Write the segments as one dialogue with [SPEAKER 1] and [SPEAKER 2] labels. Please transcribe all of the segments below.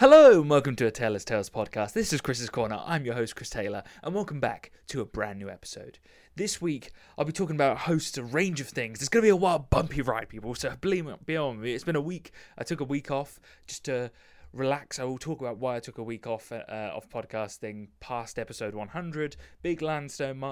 [SPEAKER 1] Hello, and welcome to a Taylor's Tales podcast. This is Chris's Corner. I'm your host, Chris Taylor, and welcome back to a brand new episode. This week, I'll be talking about a host, a range of things. It's going to be a wild, bumpy ride, people, so believe me, be on me. It's been a week. I took a week off just to relax. I will talk about why I took a week off uh, off podcasting past episode 100. Big landstone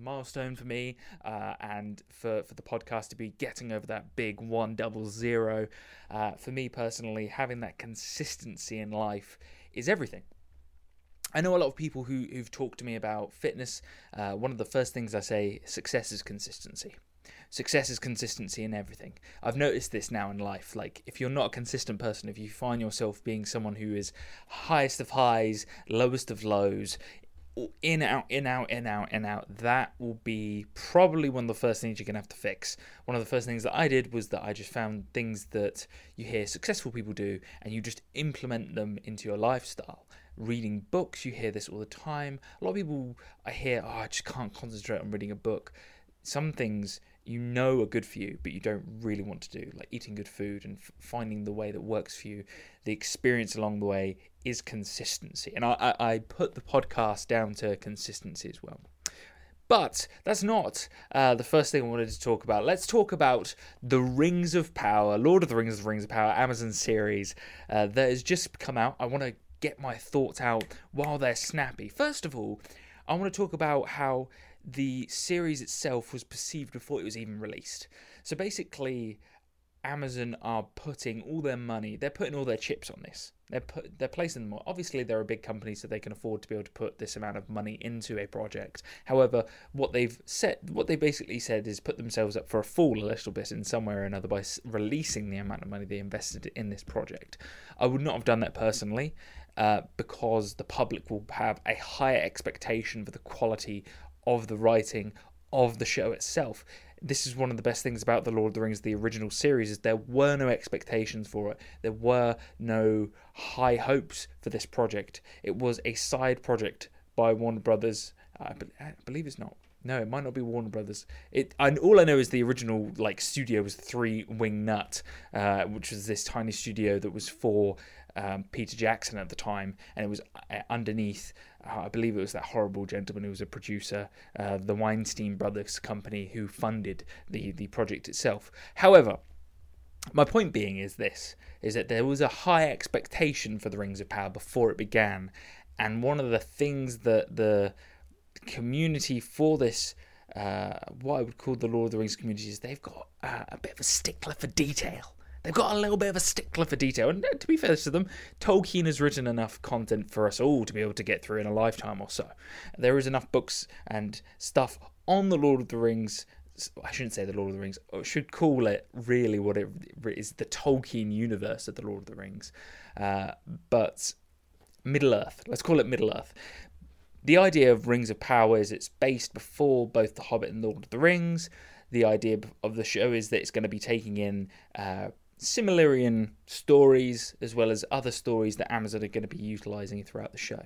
[SPEAKER 1] milestone for me, uh, and for for the podcast to be getting over that big one double zero. Uh, for me personally, having that consistency in life is everything. I know a lot of people who, who've talked to me about fitness. Uh, one of the first things I say, success is consistency. Success is consistency in everything. I've noticed this now in life. Like, if you're not a consistent person, if you find yourself being someone who is highest of highs, lowest of lows, in out in out in out in out that will be probably one of the first things you're going to have to fix one of the first things that i did was that i just found things that you hear successful people do and you just implement them into your lifestyle reading books you hear this all the time a lot of people i hear oh i just can't concentrate on reading a book some things you know are good for you, but you don't really want to do, like eating good food and f- finding the way that works for you. The experience along the way is consistency. And I, I, I put the podcast down to consistency as well. But that's not uh, the first thing I wanted to talk about. Let's talk about the Rings of Power, Lord of the Rings, the Rings of Power, Amazon series uh, that has just come out. I want to get my thoughts out while they're snappy. First of all, I want to talk about how the series itself was perceived before it was even released. So basically, Amazon are putting all their money, they're putting all their chips on this. They're put, they're placing them. Obviously, they're a big company, so they can afford to be able to put this amount of money into a project. However, what they've said, what they basically said, is put themselves up for a fall a little bit in somewhere or another by releasing the amount of money they invested in this project. I would not have done that personally. Uh, because the public will have a higher expectation for the quality of the writing of the show itself. This is one of the best things about the Lord of the Rings, the original series, is there were no expectations for it. There were no high hopes for this project. It was a side project by Warner Brothers. I, believe it's not. No, it might not be Warner Brothers. It. I, all I know is the original like studio was Three Wing Nut, uh, which was this tiny studio that was for um, Peter Jackson at the time, and it was uh, underneath. Uh, I believe it was that horrible gentleman who was a producer, uh, the Weinstein Brothers company, who funded the the project itself. However, my point being is this: is that there was a high expectation for the Rings of Power before it began, and one of the things that the community for this. Uh, what I would call the Lord of the Rings community is they've got uh, a bit of a stickler for detail They've got a little bit of a stickler for detail, and uh, to be fair to them, Tolkien has written enough content for us all to be able to get through in a lifetime or so. There is enough books and stuff on the Lord of the Rings. I shouldn't say the Lord of the Rings. I should call it really what it is the Tolkien universe of the Lord of the Rings. Uh, but Middle Earth, let's call it Middle Earth. The idea of Rings of Power is it's based before both The Hobbit and Lord of the Rings. The idea of the show is that it's going to be taking in uh, Silmarillion stories as well as other stories that Amazon are going to be utilizing throughout the show.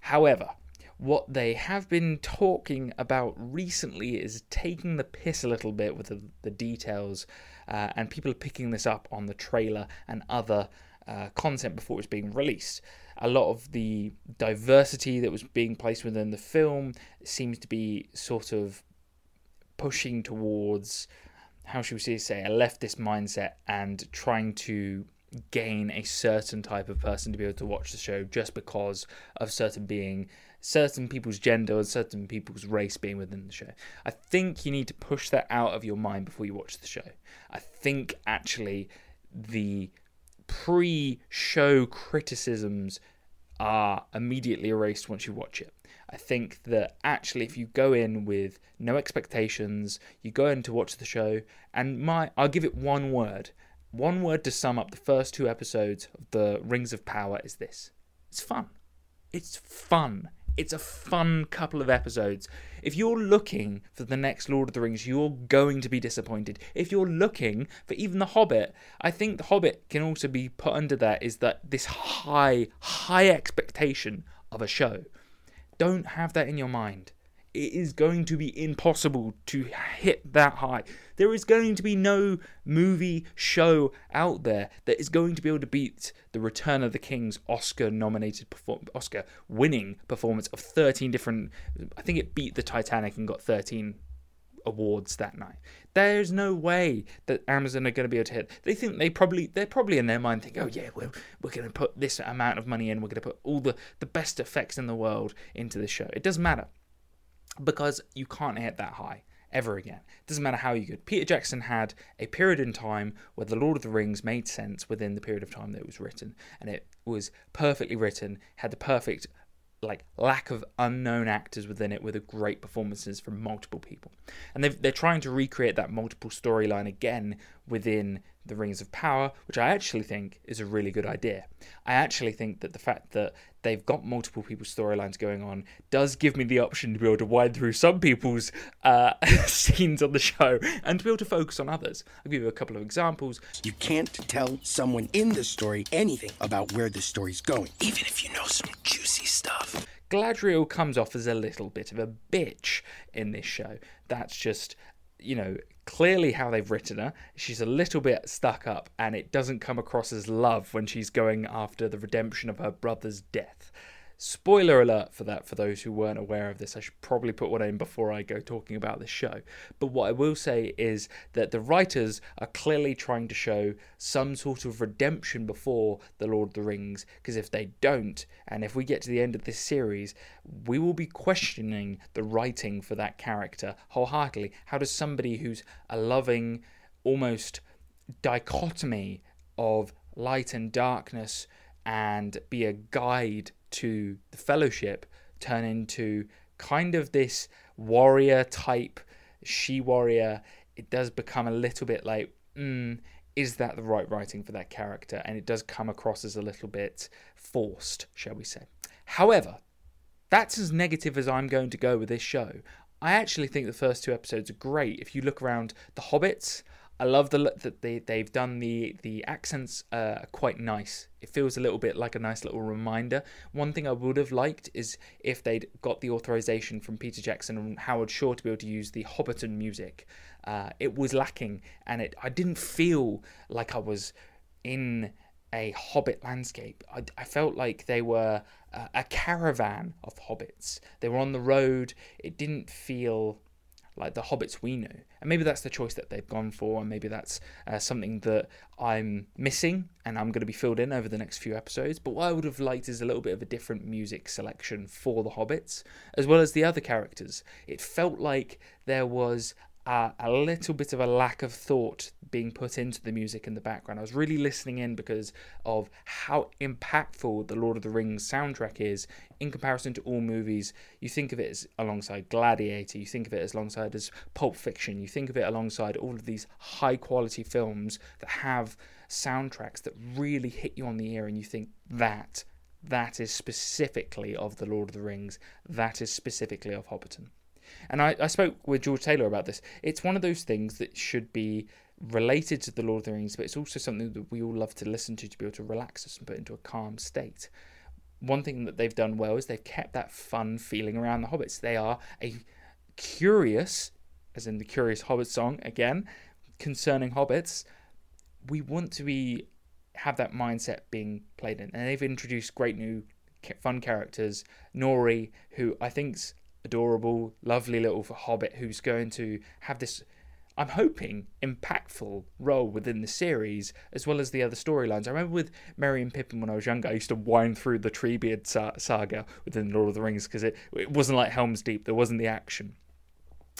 [SPEAKER 1] However, what they have been talking about recently is taking the piss a little bit with the, the details, uh, and people are picking this up on the trailer and other uh, content before it's being released. A lot of the diversity that was being placed within the film seems to be sort of pushing towards how should we say, a leftist mindset and trying to gain a certain type of person to be able to watch the show just because of certain being certain people's gender or certain people's race being within the show. I think you need to push that out of your mind before you watch the show. I think actually the pre-show criticisms are immediately erased once you watch it. I think that actually, if you go in with no expectations, you go in to watch the show, and my, I'll give it one word. One word to sum up the first two episodes of the Rings of Power is this: it's fun. It's fun. It's a fun couple of episodes. If you're looking for the next Lord of the Rings, you're going to be disappointed. If you're looking for even The Hobbit, I think The Hobbit can also be put under that is that this high, high expectation of a show. Don't have that in your mind. It is going to be impossible to hit that high. There is going to be no movie show out there that is going to be able to beat the Return of the King's Oscar nominated perform- Oscar winning performance of 13 different I think it beat the Titanic and got 13 awards that night. There's no way that Amazon are going to be able to hit. They think they probably they're probably in their mind think, oh yeah, we're we're going to put this amount of money in. We're going to put all the the best effects in the world into the show. It doesn't matter because you can't hit that high ever again. It doesn't matter how you good. Peter Jackson had a period in time where The Lord of the Rings made sense within the period of time that it was written, and it was perfectly written, had the perfect like lack of unknown actors within it with great performances from multiple people and they're trying to recreate that multiple storyline again within the Rings of Power, which I actually think is a really good idea. I actually think that the fact that they've got multiple people's storylines going on does give me the option to be able to wind through some people's uh, scenes on the show and to be able to focus on others. I'll give you a couple of examples.
[SPEAKER 2] You can't tell someone in the story anything about where the story's going, even if you know some juicy stuff.
[SPEAKER 1] Galadriel comes off as a little bit of a bitch in this show. That's just you know, clearly how they've written her. She's a little bit stuck up, and it doesn't come across as love when she's going after the redemption of her brother's death. Spoiler alert for that for those who weren't aware of this. I should probably put one in before I go talking about this show. But what I will say is that the writers are clearly trying to show some sort of redemption before The Lord of the Rings, because if they don't, and if we get to the end of this series, we will be questioning the writing for that character wholeheartedly. How does somebody who's a loving, almost dichotomy of light and darkness and be a guide to the fellowship turn into kind of this warrior type she warrior. It does become a little bit like mm, is that the right writing for that character? And it does come across as a little bit forced shall we say. However that's as negative as i'm going to go with this show. I actually think the first two episodes are great. If you look around the hobbits I love the look that they they've done the the accents uh, quite nice. It feels a little bit like a nice little reminder. One thing I would have liked is if they'd got the authorization from Peter Jackson and Howard Shore to be able to use the Hobbiton music. Uh, it was lacking, and it I didn't feel like I was in a hobbit landscape. I, I felt like they were uh, a caravan of hobbits. They were on the road. It didn't feel like the hobbits we know. And maybe that's the choice that they've gone for, and maybe that's uh, something that I'm missing and I'm going to be filled in over the next few episodes. But what I would have liked is a little bit of a different music selection for the hobbits, as well as the other characters. It felt like there was uh, a little bit of a lack of thought being put into the music in the background. I was really listening in because of how impactful the Lord of the Rings soundtrack is in comparison to all movies. You think of it as alongside Gladiator, you think of it as alongside as Pulp Fiction, you think of it alongside all of these high quality films that have soundtracks that really hit you on the ear and you think that that is specifically of the Lord of the Rings, that is specifically of Hobbiton. And I, I spoke with George Taylor about this. It's one of those things that should be related to the Lord of the Rings, but it's also something that we all love to listen to to be able to relax us and put into a calm state. One thing that they've done well is they've kept that fun feeling around the hobbits. They are a curious, as in the Curious Hobbit song again, concerning hobbits. We want to be have that mindset being played in, and they've introduced great new fun characters. Nori, who I think's adorable, lovely little hobbit who's going to have this, I'm hoping, impactful role within the series as well as the other storylines. I remember with Merry and Pippin when I was younger, I used to wind through the Treebeard saga within Lord of the Rings because it, it wasn't like Helm's Deep, there wasn't the action.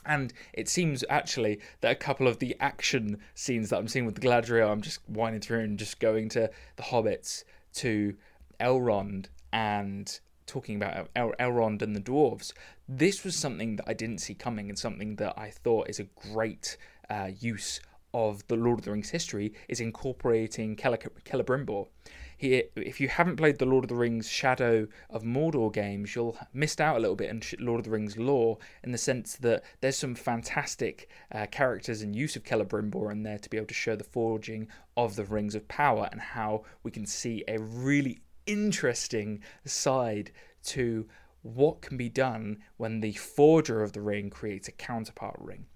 [SPEAKER 1] And it seems actually that a couple of the action scenes that I'm seeing with the Galadriel, I'm just winding through and just going to the Hobbits, to Elrond, and talking about El- Elrond and the dwarves, this was something that I didn't see coming and something that I thought is a great uh, use of the Lord of the Rings history is incorporating Celebrimbor. Here, if you haven't played the Lord of the Rings Shadow of Mordor games, you'll missed out a little bit in Lord of the Rings lore in the sense that there's some fantastic uh, characters and use of Celebrimbor in there to be able to show the forging of the Rings of Power and how we can see a really interesting side to what can be done when the forger of the ring creates a counterpart ring.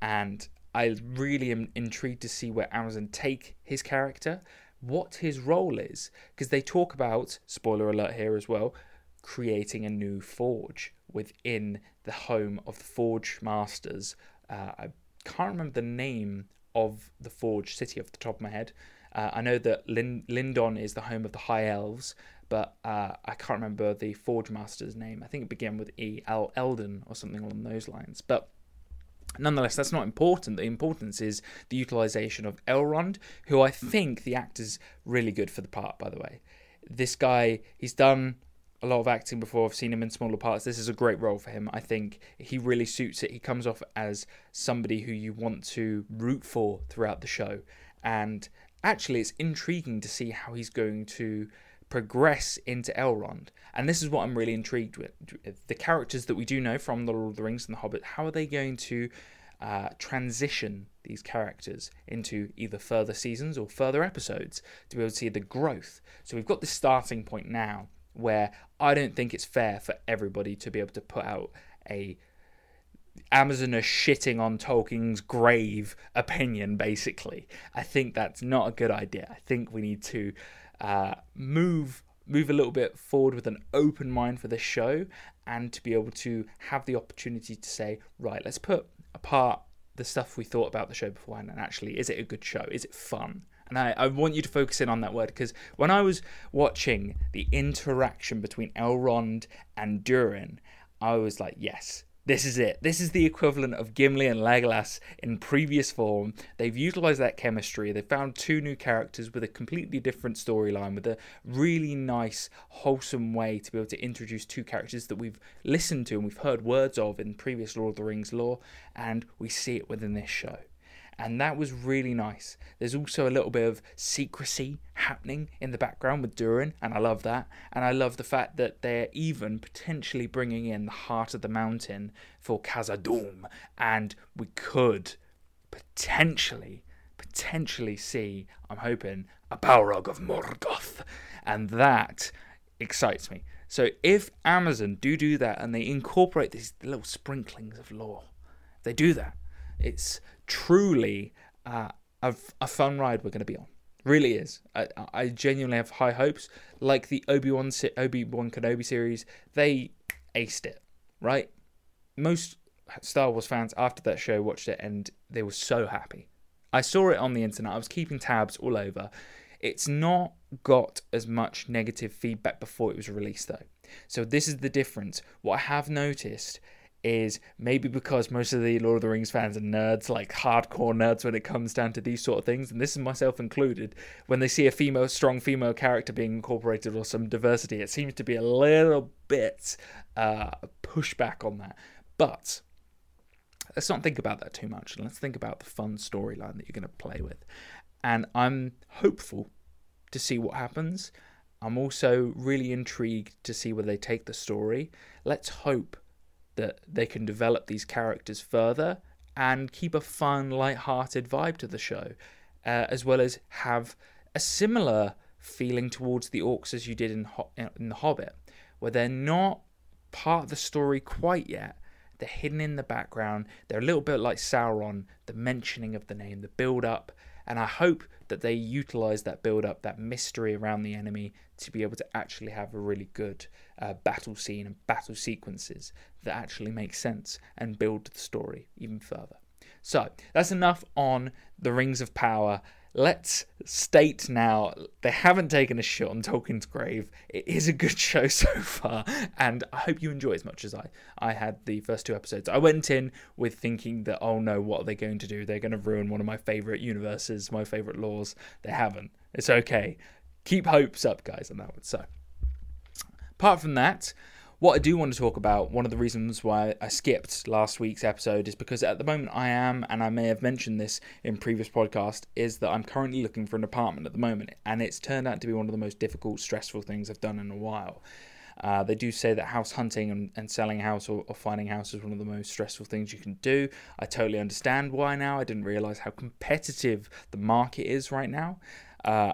[SPEAKER 1] And I really am intrigued to see where Amazon take his character, what his role is, because they talk about, spoiler alert here as well, creating a new forge within the home of the Forge Masters. Uh, I can't remember the name of the Forge city off the top of my head. Uh, I know that Lin- Lindon is the home of the High Elves, but uh, I can't remember the Forge Master's name. I think it began with E. L. Eldon or something along those lines. But nonetheless, that's not important. The importance is the utilization of Elrond, who I think the actor's really good for the part, by the way. This guy, he's done a lot of acting before. I've seen him in smaller parts. This is a great role for him. I think he really suits it. He comes off as somebody who you want to root for throughout the show. And actually, it's intriguing to see how he's going to progress into Elrond. And this is what I'm really intrigued with. The characters that we do know from The Lord of the Rings and The Hobbit, how are they going to uh, transition these characters into either further seasons or further episodes to be able to see the growth? So we've got this starting point now where I don't think it's fair for everybody to be able to put out a Amazon are shitting on Tolkien's grave opinion, basically. I think that's not a good idea. I think we need to uh, move move a little bit forward with an open mind for this show and to be able to have the opportunity to say, right, let's put apart the stuff we thought about the show beforehand and actually, is it a good show? Is it fun? And I, I want you to focus in on that word because when I was watching the interaction between Elrond and Durin, I was like, yes, this is it. This is the equivalent of Gimli and Legolas in previous form. They've utilized that chemistry. They've found two new characters with a completely different storyline, with a really nice, wholesome way to be able to introduce two characters that we've listened to and we've heard words of in previous Lord of the Rings lore, and we see it within this show and that was really nice. There's also a little bit of secrecy happening in the background with Durin, and I love that. And I love the fact that they're even potentially bringing in the heart of the mountain for Khazad-dûm, and we could potentially, potentially see, I'm hoping, a Balrog of Morgoth, and that excites me. So if Amazon do do that and they incorporate these little sprinklings of lore, they do that. It's truly uh, a, a fun ride we're going to be on. Really is. I, I genuinely have high hopes. Like the Obi Wan Obi Wan Kenobi series, they aced it. Right? Most Star Wars fans after that show watched it and they were so happy. I saw it on the internet. I was keeping tabs all over. It's not got as much negative feedback before it was released though. So this is the difference. What I have noticed is maybe because most of the Lord of the Rings fans are nerds, like hardcore nerds when it comes down to these sort of things, and this is myself included, when they see a female, strong female character being incorporated or some diversity, it seems to be a little bit uh, pushback on that. But let's not think about that too much. and Let's think about the fun storyline that you're going to play with. And I'm hopeful to see what happens. I'm also really intrigued to see where they take the story. Let's hope that they can develop these characters further and keep a fun, light-hearted vibe to the show, uh, as well as have a similar feeling towards the orcs as you did in, Ho- in The Hobbit, where they're not part of the story quite yet. They're hidden in the background. They're a little bit like Sauron, the mentioning of the name, the build up, and I hope that they utilize that build up, that mystery around the enemy, to be able to actually have a really good uh, battle scene and battle sequences that actually make sense and build the story even further. So that's enough on the Rings of Power let's state now they haven't taken a shot on Tolkien's grave. It is a good show so far, and I hope you enjoy as much as I. I had the first two episodes. I went in with thinking that oh no, what are they going to do? They're going to ruin one of my favorite universes, my favorite laws. They haven't. It's okay. Keep hopes up, guys, on that one. So, apart from that, what I do want to talk about, one of the reasons why I skipped last week's episode is because at the moment I am, and I may have mentioned this in previous podcast, is that I'm currently looking for an apartment at the moment, and it's turned out to be one of the most difficult, stressful things I've done in a while. Uh, they do say that house hunting and, and selling a house or, or, finding a house is one of the most stressful things you can do. I totally understand why now. I didn't realize how competitive the market is right now. Uh,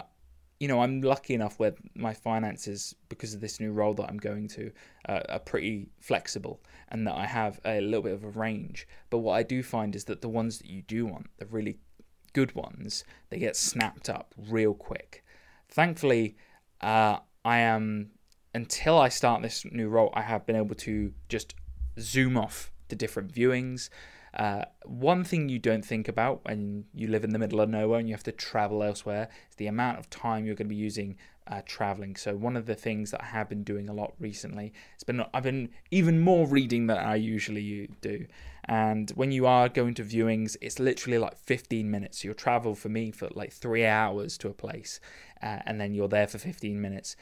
[SPEAKER 1] you know, I'm lucky enough where my finances, because of this new role that I'm going to, uh, are pretty flexible and that I have a little bit of a range. But what I do find is that the ones that you do want, the really good ones, they get snapped up real quick. Thankfully, uh, I am, until I start this new role, I have been able to just zoom off to different viewings. Uh, one thing you don't think about when you live in the middle of nowhere and you have to travel elsewhere is the amount of time you're going to be using uh, traveling. So one of the things that I have been doing a lot recently, it's been I've been even more reading than I usually do. And when you are going to viewings, it's literally like 15 minutes. You'll travel for me for like three hours to a place, uh, and then you're there for 15 minutes.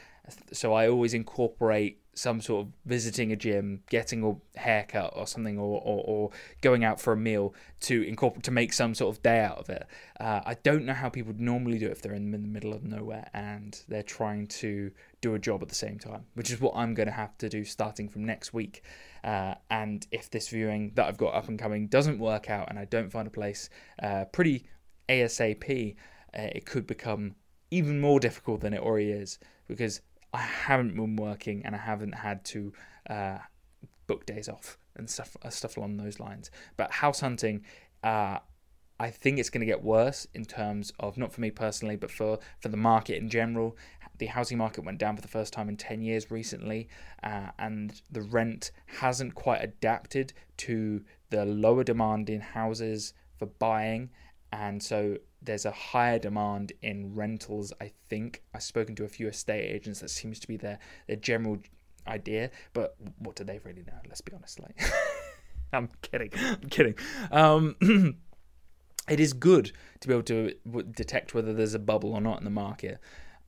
[SPEAKER 1] So I always incorporate some sort of visiting a gym, getting a haircut or something, or, or, or going out for a meal to incorporate to make some sort of day out of it. Uh, I don't know how people normally do it if they're in the middle of nowhere and they're trying to do a job at the same time, which is what I'm going to have to do starting from next week. Uh, and if this viewing that I've got up and coming doesn't work out and I don't find a place uh, pretty ASAP, uh, it could become even more difficult than it already is because I haven't been working and I haven't had to uh, book days off and stuff uh, stuff along those lines. But house hunting, uh, I think it's going to get worse in terms of not for me personally, but for for the market in general. The housing market went down for the first time in ten years recently, uh, and the rent hasn't quite adapted to the lower demand in houses for buying, and so there's a higher demand in rentals. I think I've spoken to a few estate agents. That seems to be their their general idea. But what do they really know? Let's be honest. Like, I'm kidding. I'm kidding. Um, it is good to be able to detect whether there's a bubble or not in the market.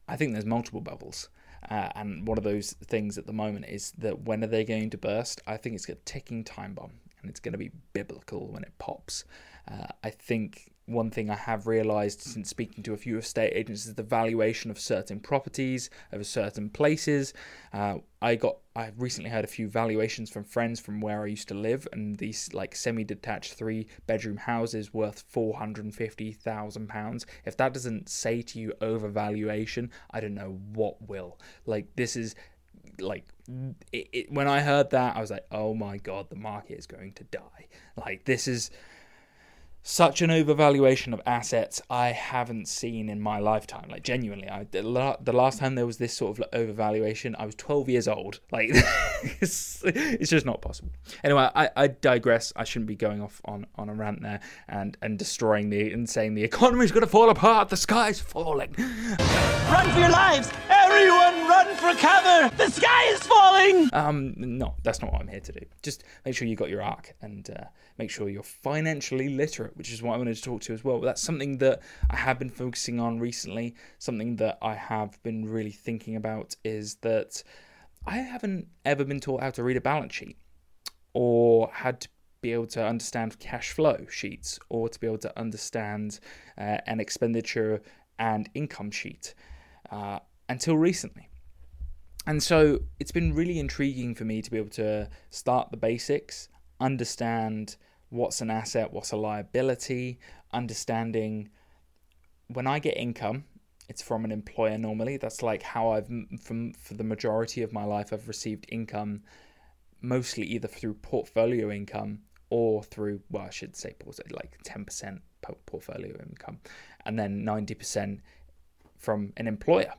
[SPEAKER 1] I think there's multiple bubbles. Uh, and one of those things at the moment is that when are they going to burst? I think it's a ticking time bomb and it's going to be biblical when it pops. Uh, I think one thing I have realized since speaking to a few estate agents is the valuation of certain properties over certain places. Uh, I got I recently had a few valuations from friends from where I used to live, and these like semi-detached three-bedroom houses worth four hundred and fifty thousand pounds. If that doesn't say to you overvaluation, I don't know what will. Like this is like it, it, when I heard that, I was like, oh my god, the market is going to die. Like this is such an overvaluation of assets I haven't seen in my lifetime. Like genuinely, I the, last time there was this sort of overvaluation, I was 12 years old. Like it's, it's just not possible. Anyway, I, I digress. I shouldn't be going off on, on a rant there and and destroying the and saying the economy's going to fall apart. The sky's falling.
[SPEAKER 3] Run for your lives, everyone! Run for cover. The sky is falling.
[SPEAKER 1] Um, no, that's not what I'm here to do. Just make sure you got your ark and. Uh, make sure you're financially literate, which is what I wanted to talk to as well. That's something that I have been focusing on recently. Something that I have been really thinking about is that I haven't ever been taught how to read a balance sheet or had to be able to understand cash flow sheets or to be able to understand uh, an expenditure and income sheet uh, until recently. And so it's been really intriguing for me to be able to start the basics, understand what's an asset, what's a liability, understanding when I get income, it's from an employer normally. That's like how I've, from for the majority of my life, I've received income mostly either through portfolio income or through, well, I should say, like 10% portfolio income, and then 90% from an employer.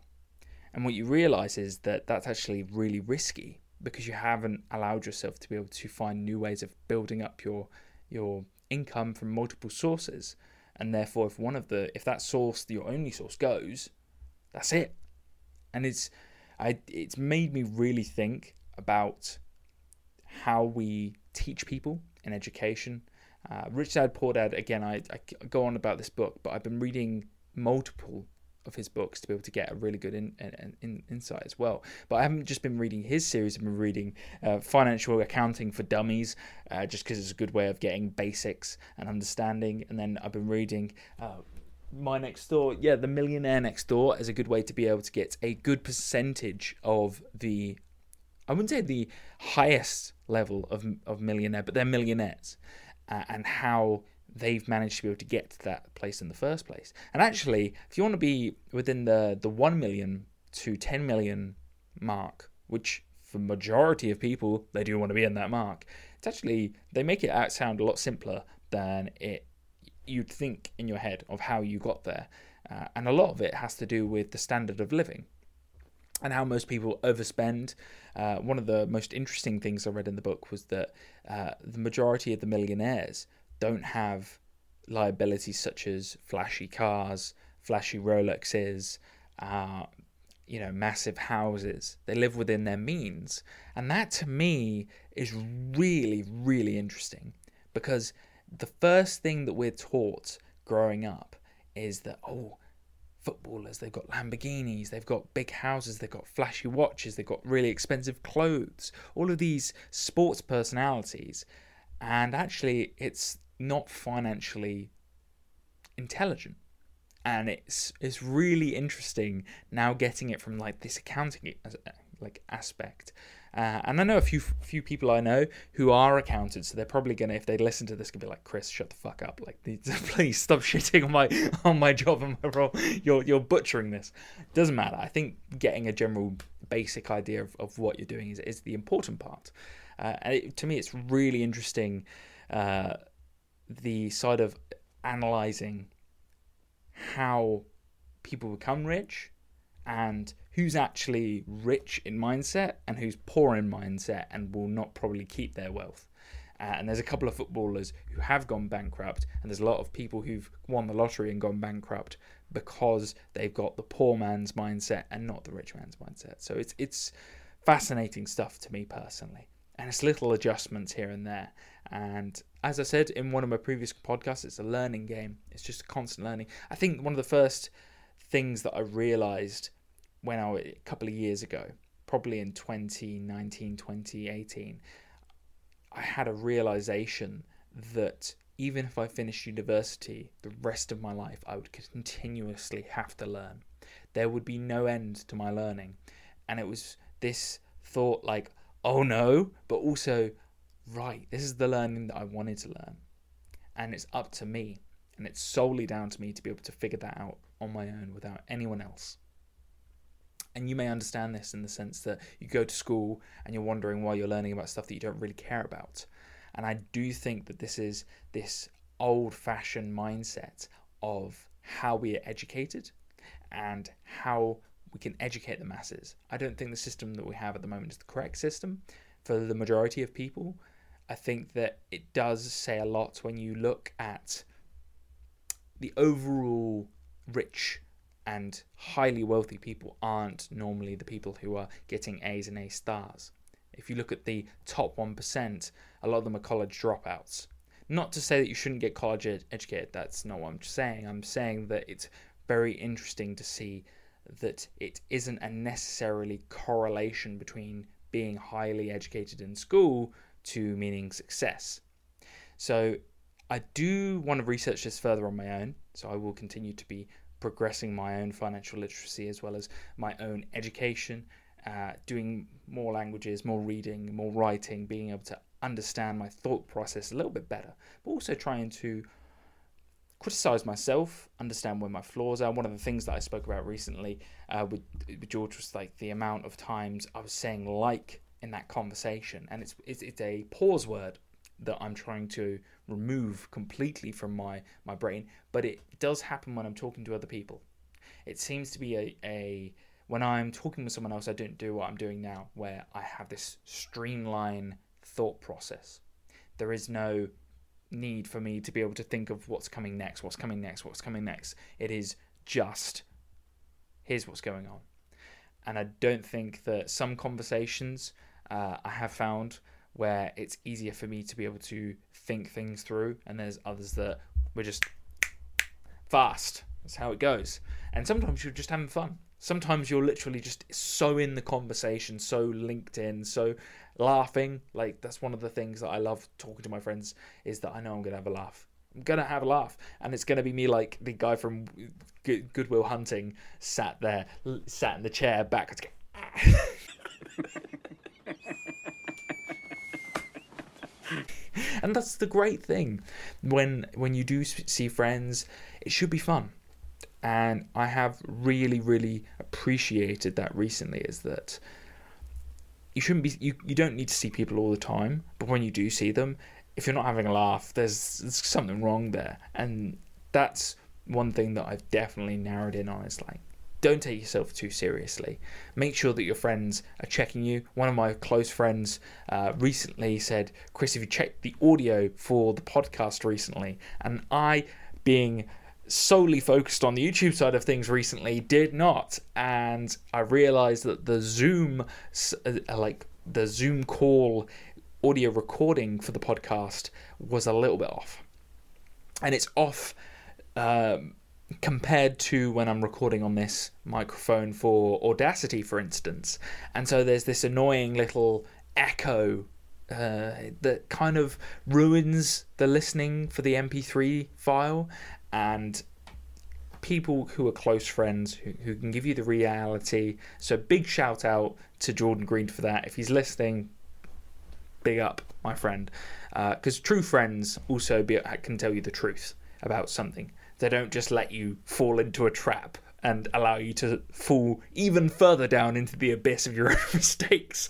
[SPEAKER 1] And what you realize is that that's actually really risky because you haven't allowed yourself to be able to find new ways of building up your your income from multiple sources. And therefore if one of the if that source your only source goes that's it. And it's i it's made me really think about how we teach people in education. Uh, rich dad poor dad again I, I go on about this book but i've been reading multiple of his books to be able to get a really good in, in, in, insight as well. But I haven't just been reading his series, I've been reading uh, Financial Accounting for Dummies, uh, just because it's a good way of getting basics and understanding. And then I've been reading. Uh, my next door, yeah, the millionaire next door is a good way to be able to get a good percentage of the, I wouldn't say the highest level of of millionaire, but they're millionaires, uh, and how they've managed to be able to get to that place in the first place. And actually, if you want to be within the the 1 million to 10 million mark, which for majority of people they do want to be in that mark, it's actually they make it out sound a lot simpler than it you'd think in your head of how you got there. Uh, and a lot of it has to do with the standard of living and how most people overspend. Uh, one of the most interesting things I read in the book was that uh, the majority of the millionaires don't have liabilities such as flashy cars, flashy Rolexes, uh, you know, massive houses. They live within their means. And that to me is really, really interesting because the first thing that we're taught growing up is that, oh, footballers, they've got Lamborghinis, they've got big houses, they've got flashy watches, they've got really expensive clothes, all of these sports personalities. And actually, it's not financially intelligent. And it's it's really interesting now getting it from like this accounting like aspect uh, and I know a few few people I know who are accountants, so they're probably gonna, if they listen to this, gonna be like, "Chris, shut the fuck up! Like, please stop shitting on my on my job and my role. You're you're butchering this. Doesn't matter. I think getting a general basic idea of, of what you're doing is is the important part. Uh, and it, to me, it's really interesting uh, the side of analyzing how people become rich and who's actually rich in mindset and who's poor in mindset and will not probably keep their wealth. Uh, and there's a couple of footballers who have gone bankrupt, and there's a lot of people who've won the lottery and gone bankrupt because they've got the poor man's mindset and not the rich man's mindset. So it's it's fascinating stuff to me personally, and it's little adjustments here and there. And as I said in one of my previous podcasts, it's a learning game. It's just constant learning. I think one of the first things that I realized when I a couple of years ago, probably in 2019, 2018, I had a realization that even if I finished university, the rest of my life I would continuously have to learn. There would be no end to my learning. And it was this thought like, oh no, but also, right, this is the learning that I wanted to learn. And it's up to me. And it's solely down to me to be able to figure that out on my own without anyone else. And you may understand this in the sense that you go to school and you're wondering why you're learning about stuff that you don't really care about. And I do think that this is this old fashioned mindset of how we are educated and how we can educate the masses. I don't think the system that we have at the moment is the correct system for the majority of people. I think that it does say a lot when you look at the overall rich and highly wealthy people aren't normally the people who are getting A's and A stars. If you look at the top 1%, a lot of them are college dropouts. Not to say that you shouldn't get college ed- educated, that's not what I'm saying. I'm saying that it's very interesting to see that it isn't a necessarily correlation between being highly educated in school to meaning success. So I do want to research this further on my own, so I will continue to be progressing my own financial literacy as well as my own education, uh, doing more languages, more reading, more writing, being able to understand my thought process a little bit better, but also trying to criticize myself, understand where my flaws are. One of the things that I spoke about recently uh, with, with George was like the amount of times I was saying like in that conversation, and it's it's, it's a pause word that I'm trying to remove completely from my, my brain, but it does happen when I'm talking to other people. It seems to be a, a when I'm talking with someone else, I don't do what I'm doing now, where I have this streamline thought process. There is no need for me to be able to think of what's coming next, what's coming next, what's coming next. It is just here's what's going on. And I don't think that some conversations uh, I have found where it's easier for me to be able to think things through, and there's others that we're just fast. That's how it goes. And sometimes you're just having fun. Sometimes you're literally just so in the conversation, so linked in, so laughing. Like that's one of the things that I love talking to my friends is that I know I'm gonna have a laugh. I'm gonna have a laugh, and it's gonna be me like the guy from Good Will Hunting sat there, sat in the chair backwards. and that's the great thing. When when you do see friends it should be fun. And i have really really appreciated that recently is that you shouldn't be you, you don't need to see people all the time but when you do see them if you're not having a laugh there's, there's something wrong there. And that's one thing that i've definitely narrowed in on is like don't take yourself too seriously. Make sure that your friends are checking you. One of my close friends uh, recently said, Chris, have you checked the audio for the podcast recently, and I, being solely focused on the YouTube side of things recently, did not. And I realized that the Zoom, uh, like the Zoom call audio recording for the podcast was a little bit off. And it's off. Um, compared to when I'm recording on this microphone for Audacity, for instance. And so there's this annoying little echo uh, that kind of ruins the listening for the MP3 file. And people who are close friends who, who can give you the reality. So, big shout out to Jordan Green for that. If he's listening, big up, my friend. Because uh, true friends also be, can tell you the truth about something. They don't just let you fall into a trap and allow you to fall even further down into the abyss of your own mistakes.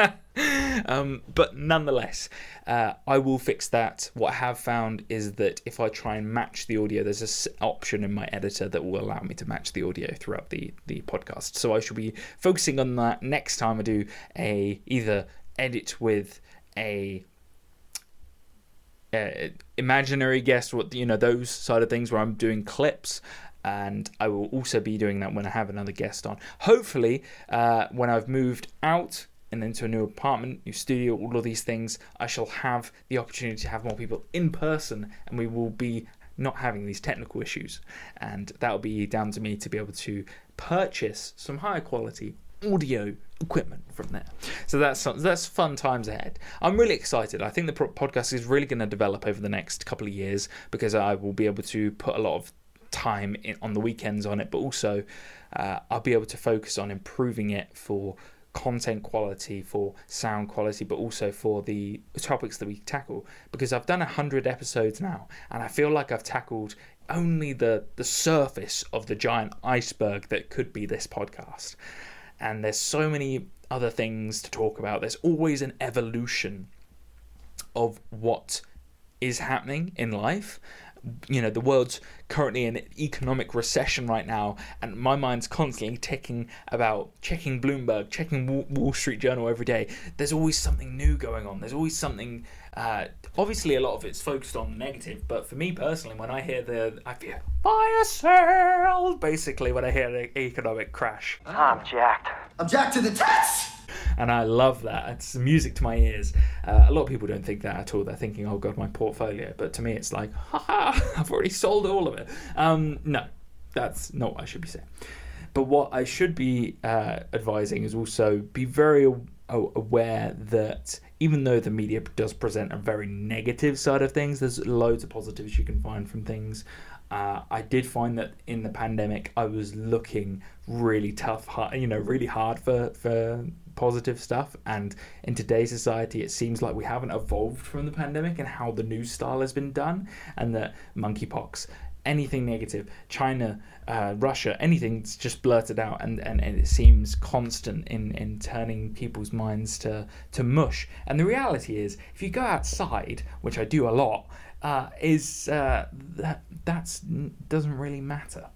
[SPEAKER 1] um, but nonetheless, uh, I will fix that. What I have found is that if I try and match the audio, there's an option in my editor that will allow me to match the audio throughout the, the podcast. So I shall be focusing on that next time I do a either edit with a uh, imaginary guest, what you know, those side of things where I'm doing clips. And I will also be doing that when I have another guest on. Hopefully, uh, when I've moved out and into a new apartment, new studio, all of these things, I shall have the opportunity to have more people in person, and we will be not having these technical issues. And that will be down to me to be able to purchase some higher quality audio equipment from there. So that's that's fun times ahead. I'm really excited. I think the podcast is really going to develop over the next couple of years because I will be able to put a lot of time in, on the weekends on it, but also uh, I'll be able to focus on improving it for content quality, for sound quality, but also for the topics that we tackle. Because I've done 100 episodes now, and I feel like I've tackled only the, the surface of the giant iceberg that could be this podcast and there's so many other things to talk about. There's always an evolution of what is happening in life. You know, the world's currently in economic recession right now, and my mind's constantly ticking about checking Bloomberg, checking Wall Street Journal every day. There's always something new going on. There's always something uh, obviously, a lot of it's focused on the negative, but for me personally, when I hear the, I feel fire sale, basically when I hear the economic crash.
[SPEAKER 4] I'm jacked.
[SPEAKER 2] I'm jacked to the tits!
[SPEAKER 1] And I love that. It's music to my ears. Uh, a lot of people don't think that at all. They're thinking, oh god, my portfolio. But to me, it's like, ha ha I've already sold all of it. Um, no, that's not what I should be saying. But what I should be uh, advising is also be very aware that even though the media does present a very negative side of things, there's loads of positives you can find from things. Uh, I did find that in the pandemic, I was looking really tough, you know, really hard for for positive stuff. And in today's society, it seems like we haven't evolved from the pandemic and how the news style has been done, and that monkeypox anything negative, China, uh, Russia, anything's just blurted out, and, and, and it seems constant in, in turning people's minds to, to mush. And the reality is, if you go outside, which I do a lot, uh, is uh, that that's doesn't really matter.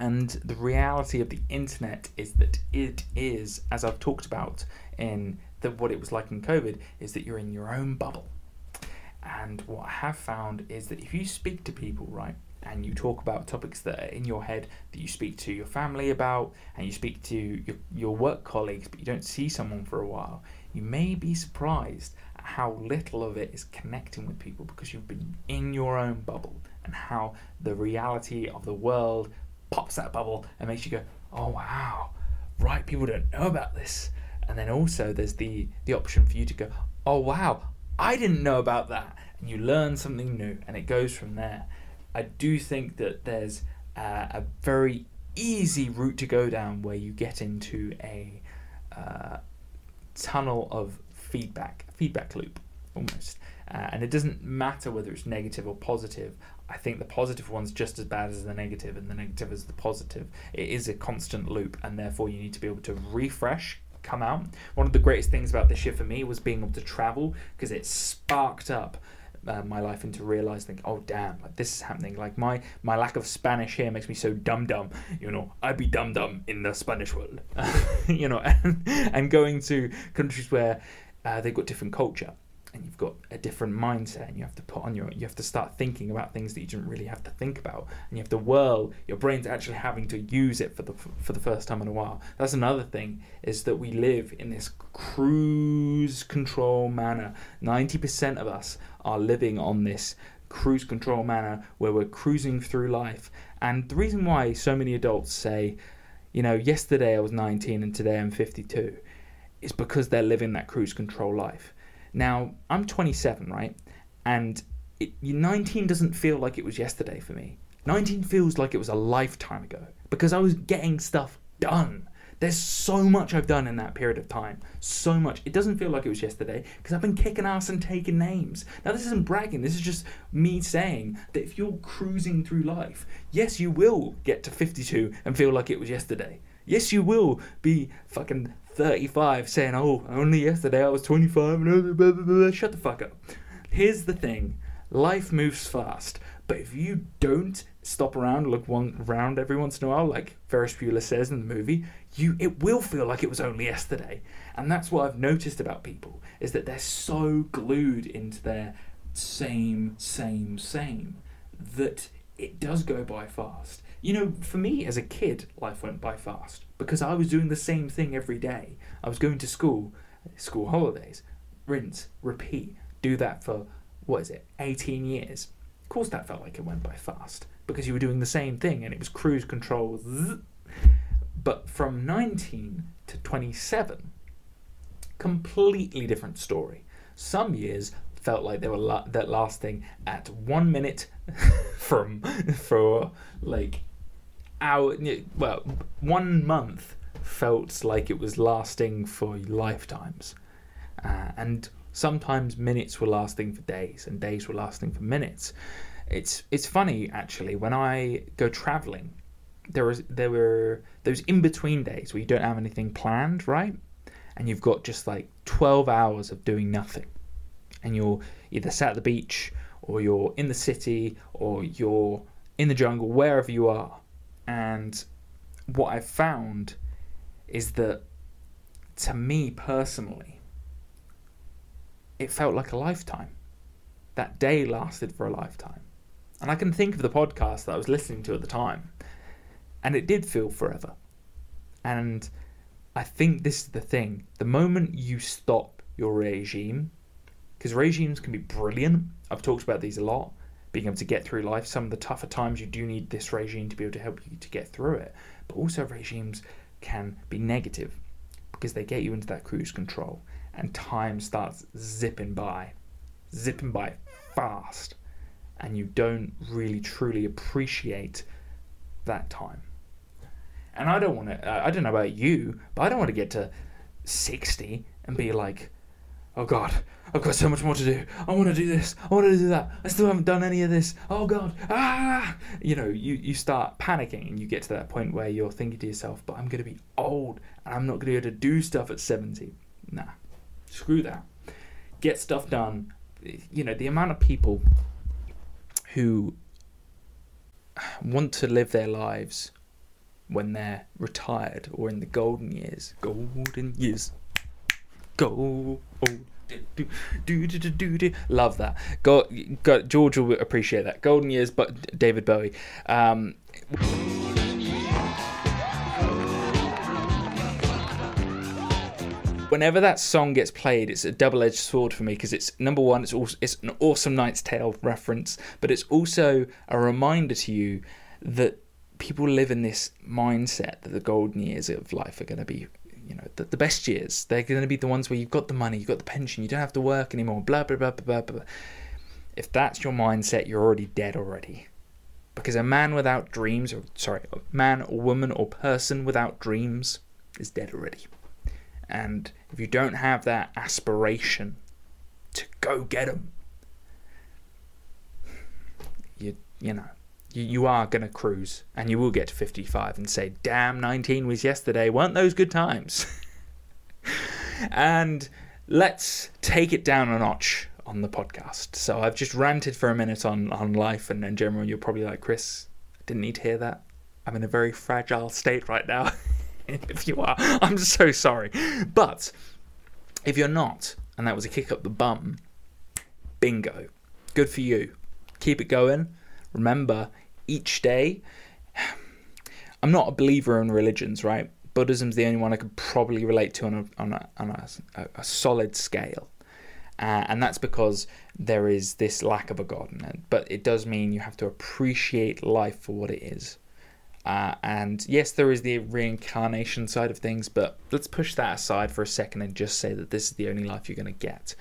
[SPEAKER 1] And the reality of the internet is that it is, as I've talked about in the, what it was like in COVID, is that you're in your own bubble. And what I have found is that if you speak to people, right, and you talk about topics that are in your head that you speak to your family about and you speak to your, your work colleagues, but you don't see someone for a while, you may be surprised at how little of it is connecting with people because you've been in your own bubble and how the reality of the world pops that bubble and makes you go, oh wow, right, people don't know about this. And then also there's the the option for you to go, oh wow, I didn't know about that. And you learn something new, and it goes from there. I do think that there's a very easy route to go down where you get into a uh, tunnel of feedback, feedback loop. almost. Uh, and it doesn't matter whether it's negative or positive. I think the positive one's just as bad as the negative, and the negative is the positive. It is a constant loop, and therefore you need to be able to refresh, come out. One of the greatest things about this year for me was being able to travel because it sparked up uh, my life into realizing, oh damn, like this is happening. Like my my lack of Spanish here makes me so dumb dumb. You know, I'd be dumb dumb in the Spanish world. you know, and, and going to countries where uh, they've got different culture and you've got a different mindset and you have to put on your you have to start thinking about things that you didn't really have to think about. And you have to whirl your brain's actually having to use it for the for the first time in a while. That's another thing is that we live in this cruise control manner. 90% of us are living on this cruise control manner where we're cruising through life. And the reason why so many adults say you know yesterday I was 19 and today I'm 52 is because they're living that cruise control life now, I'm 27, right? And it, 19 doesn't feel like it was yesterday for me. 19 feels like it was a lifetime ago because I was getting stuff done. There's so much I've done in that period of time. So much. It doesn't feel like it was yesterday because I've been kicking ass and taking names. Now, this isn't bragging. This is just me saying that if you're cruising through life, yes, you will get to 52 and feel like it was yesterday. Yes, you will be fucking 35 saying, oh, only yesterday I was 25 and shut the fuck up. Here's the thing life moves fast, but if you don't stop around, look one around every once in a while, like Ferris Bueller says in the movie, you it will feel like it was only yesterday. And that's what I've noticed about people is that they're so glued into their same, same, same that it does go by fast. You know, for me as a kid, life went by fast because I was doing the same thing every day. I was going to school, school holidays, rinse, repeat, do that for, what is it, 18 years. Of course, that felt like it went by fast because you were doing the same thing and it was cruise control. But from 19 to 27, completely different story. Some years felt like they were la- that lasting at one minute from for like hour, well, one month felt like it was lasting for lifetimes. Uh, and sometimes minutes were lasting for days and days were lasting for minutes. It's it's funny actually when I go traveling, there was there were those in between days where you don't have anything planned, right? And you've got just like 12 hours of doing nothing. And you're either sat at the beach or you're in the city or you're in the jungle, wherever you are. And what I've found is that to me personally, it felt like a lifetime. That day lasted for a lifetime. And I can think of the podcast that I was listening to at the time, and it did feel forever. And I think this is the thing the moment you stop your regime, because regimes can be brilliant, I've talked about these a lot, being able to get through life. Some of the tougher times, you do need this regime to be able to help you to get through it. But also, regimes can be negative because they get you into that cruise control and time starts zipping by, zipping by fast, and you don't really truly appreciate that time. And I don't want to, I don't know about you, but I don't want to get to 60 and be like, oh God, I've got so much more to do. I want to do this. I want to do that. I still haven't done any of this. Oh God, ah! You know, you, you start panicking and you get to that point where you're thinking to yourself, but I'm going to be old and I'm not going to be able to do stuff at 70. Nah, screw that. Get stuff done. You know, the amount of people who want to live their lives when they're retired or in the golden years. Golden years go. Do, do, do, do, do, Love that. Go, go, George will appreciate that. Golden Years, but David Bowie. Um, whenever that song gets played, it's a double-edged sword for me because it's number one, it's also, it's an awesome Knight's Tale reference, but it's also a reminder to you that people live in this mindset that the golden years of life are going to be you know the, the best years they're going to be the ones where you've got the money you've got the pension you don't have to work anymore blah blah blah blah blah, blah. if that's your mindset you're already dead already because a man without dreams or sorry a man or woman or person without dreams is dead already and if you don't have that aspiration to Go get them. You, you know, you, you are going to cruise and you will get to 55 and say, damn, 19 was yesterday. Weren't those good times? and let's take it down a notch on the podcast. So I've just ranted for a minute on, on life and in general. You're probably like, Chris, I didn't need to hear that. I'm in a very fragile state right now. if you are, I'm so sorry. But if you're not, and that was a kick up the bum, bingo. Good for you. Keep it going. Remember, each day, I'm not a believer in religions, right? Buddhism's the only one I could probably relate to on a, on a, on a, a solid scale. Uh, and that's because there is this lack of a god in it. But it does mean you have to appreciate life for what it is. Uh, and yes, there is the reincarnation side of things, but let's push that aside for a second and just say that this is the only life you're going to get.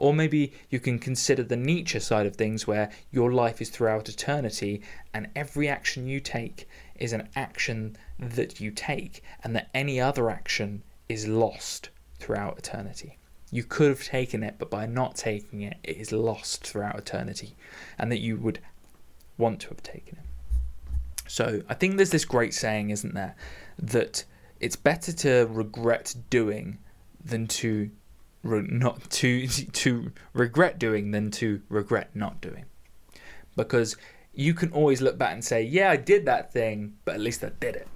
[SPEAKER 1] Or maybe you can consider the Nietzsche side of things, where your life is throughout eternity, and every action you take is an action that you take, and that any other action is lost throughout eternity. You could have taken it, but by not taking it, it is lost throughout eternity, and that you would want to have taken it. So I think there's this great saying, isn't there, that it's better to regret doing than to not to to regret doing than to regret not doing, because you can always look back and say, yeah, I did that thing, but at least I did it.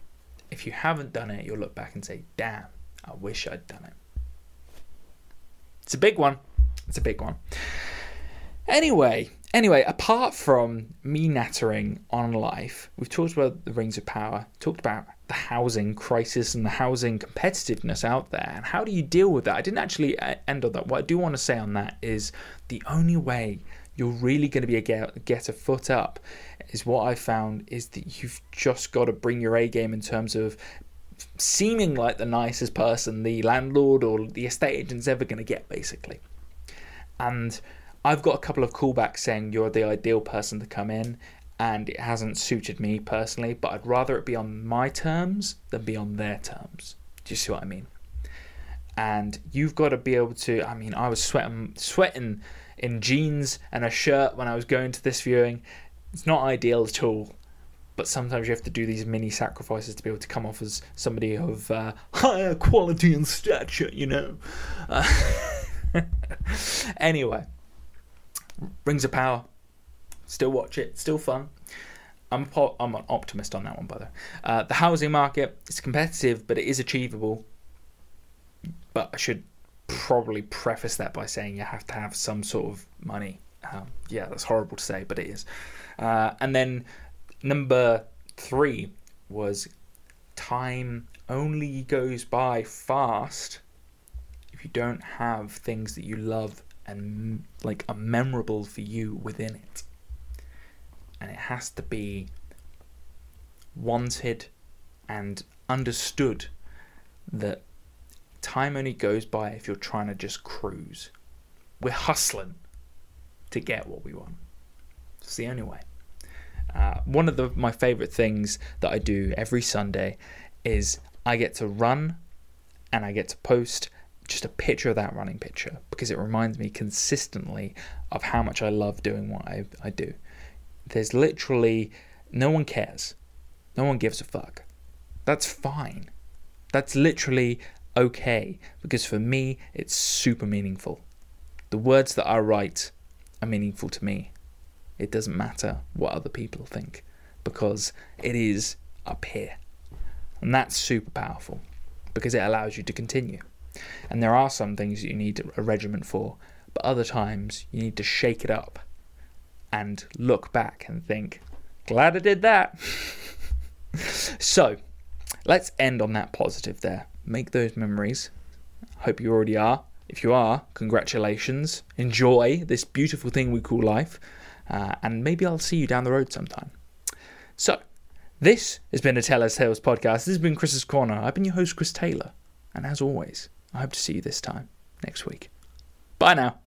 [SPEAKER 1] If you haven't done it, you'll look back and say, damn, I wish I'd done it. It's a big one. It's a big one. Anyway, Anyway, apart from me nattering on life, we've talked about the rings of power, talked about the housing crisis and the housing competitiveness out there, and how do you deal with that? I didn't actually uh, end on that. What I do want to say on that is the only way you're really going to be able to get a foot up is what I found is that you've just got to bring your A game in terms of seeming like the nicest person the landlord or the estate agent's ever going to get, basically. And I've got a couple of callbacks saying you're the ideal person to come in, and it hasn't suited me personally, but I'd rather it be on my terms than be on their terms. Do you see what I mean? And you've got to be able to. I mean, I was sweating, sweating in jeans and a shirt when I was going to this viewing. It's not ideal at all, but sometimes you have to do these mini sacrifices to be able to come off as somebody of uh, higher quality and stature, you know. Uh, anyway, Rings of Power. Still watch it. Still fun. I'm a, I'm an optimist on that one, by the way. Uh, the housing market is competitive, but it is achievable. But I should probably preface that by saying you have to have some sort of money. Um, yeah, that's horrible to say, but it is. Uh, and then number three was time only goes by fast if you don't have things that you love and like are memorable for you within it. And it has to be wanted and understood that time only goes by if you're trying to just cruise. We're hustling to get what we want. It's the only way. Uh, one of the, my favorite things that I do every Sunday is I get to run and I get to post just a picture of that running picture because it reminds me consistently of how much I love doing what I, I do. There's literally no one cares, no one gives a fuck. That's fine. That's literally okay because for me, it's super meaningful. The words that I write are meaningful to me. It doesn't matter what other people think because it is up here. And that's super powerful because it allows you to continue. And there are some things that you need a regiment for, but other times you need to shake it up and look back and think, glad I did that. so, let's end on that positive there. Make those memories. Hope you already are. If you are, congratulations. Enjoy this beautiful thing we call life. Uh, and maybe I'll see you down the road sometime. So, this has been a Tell Us Tales podcast. This has been Chris's Corner. I've been your host, Chris Taylor. And as always, I hope to see you this time next week. Bye now.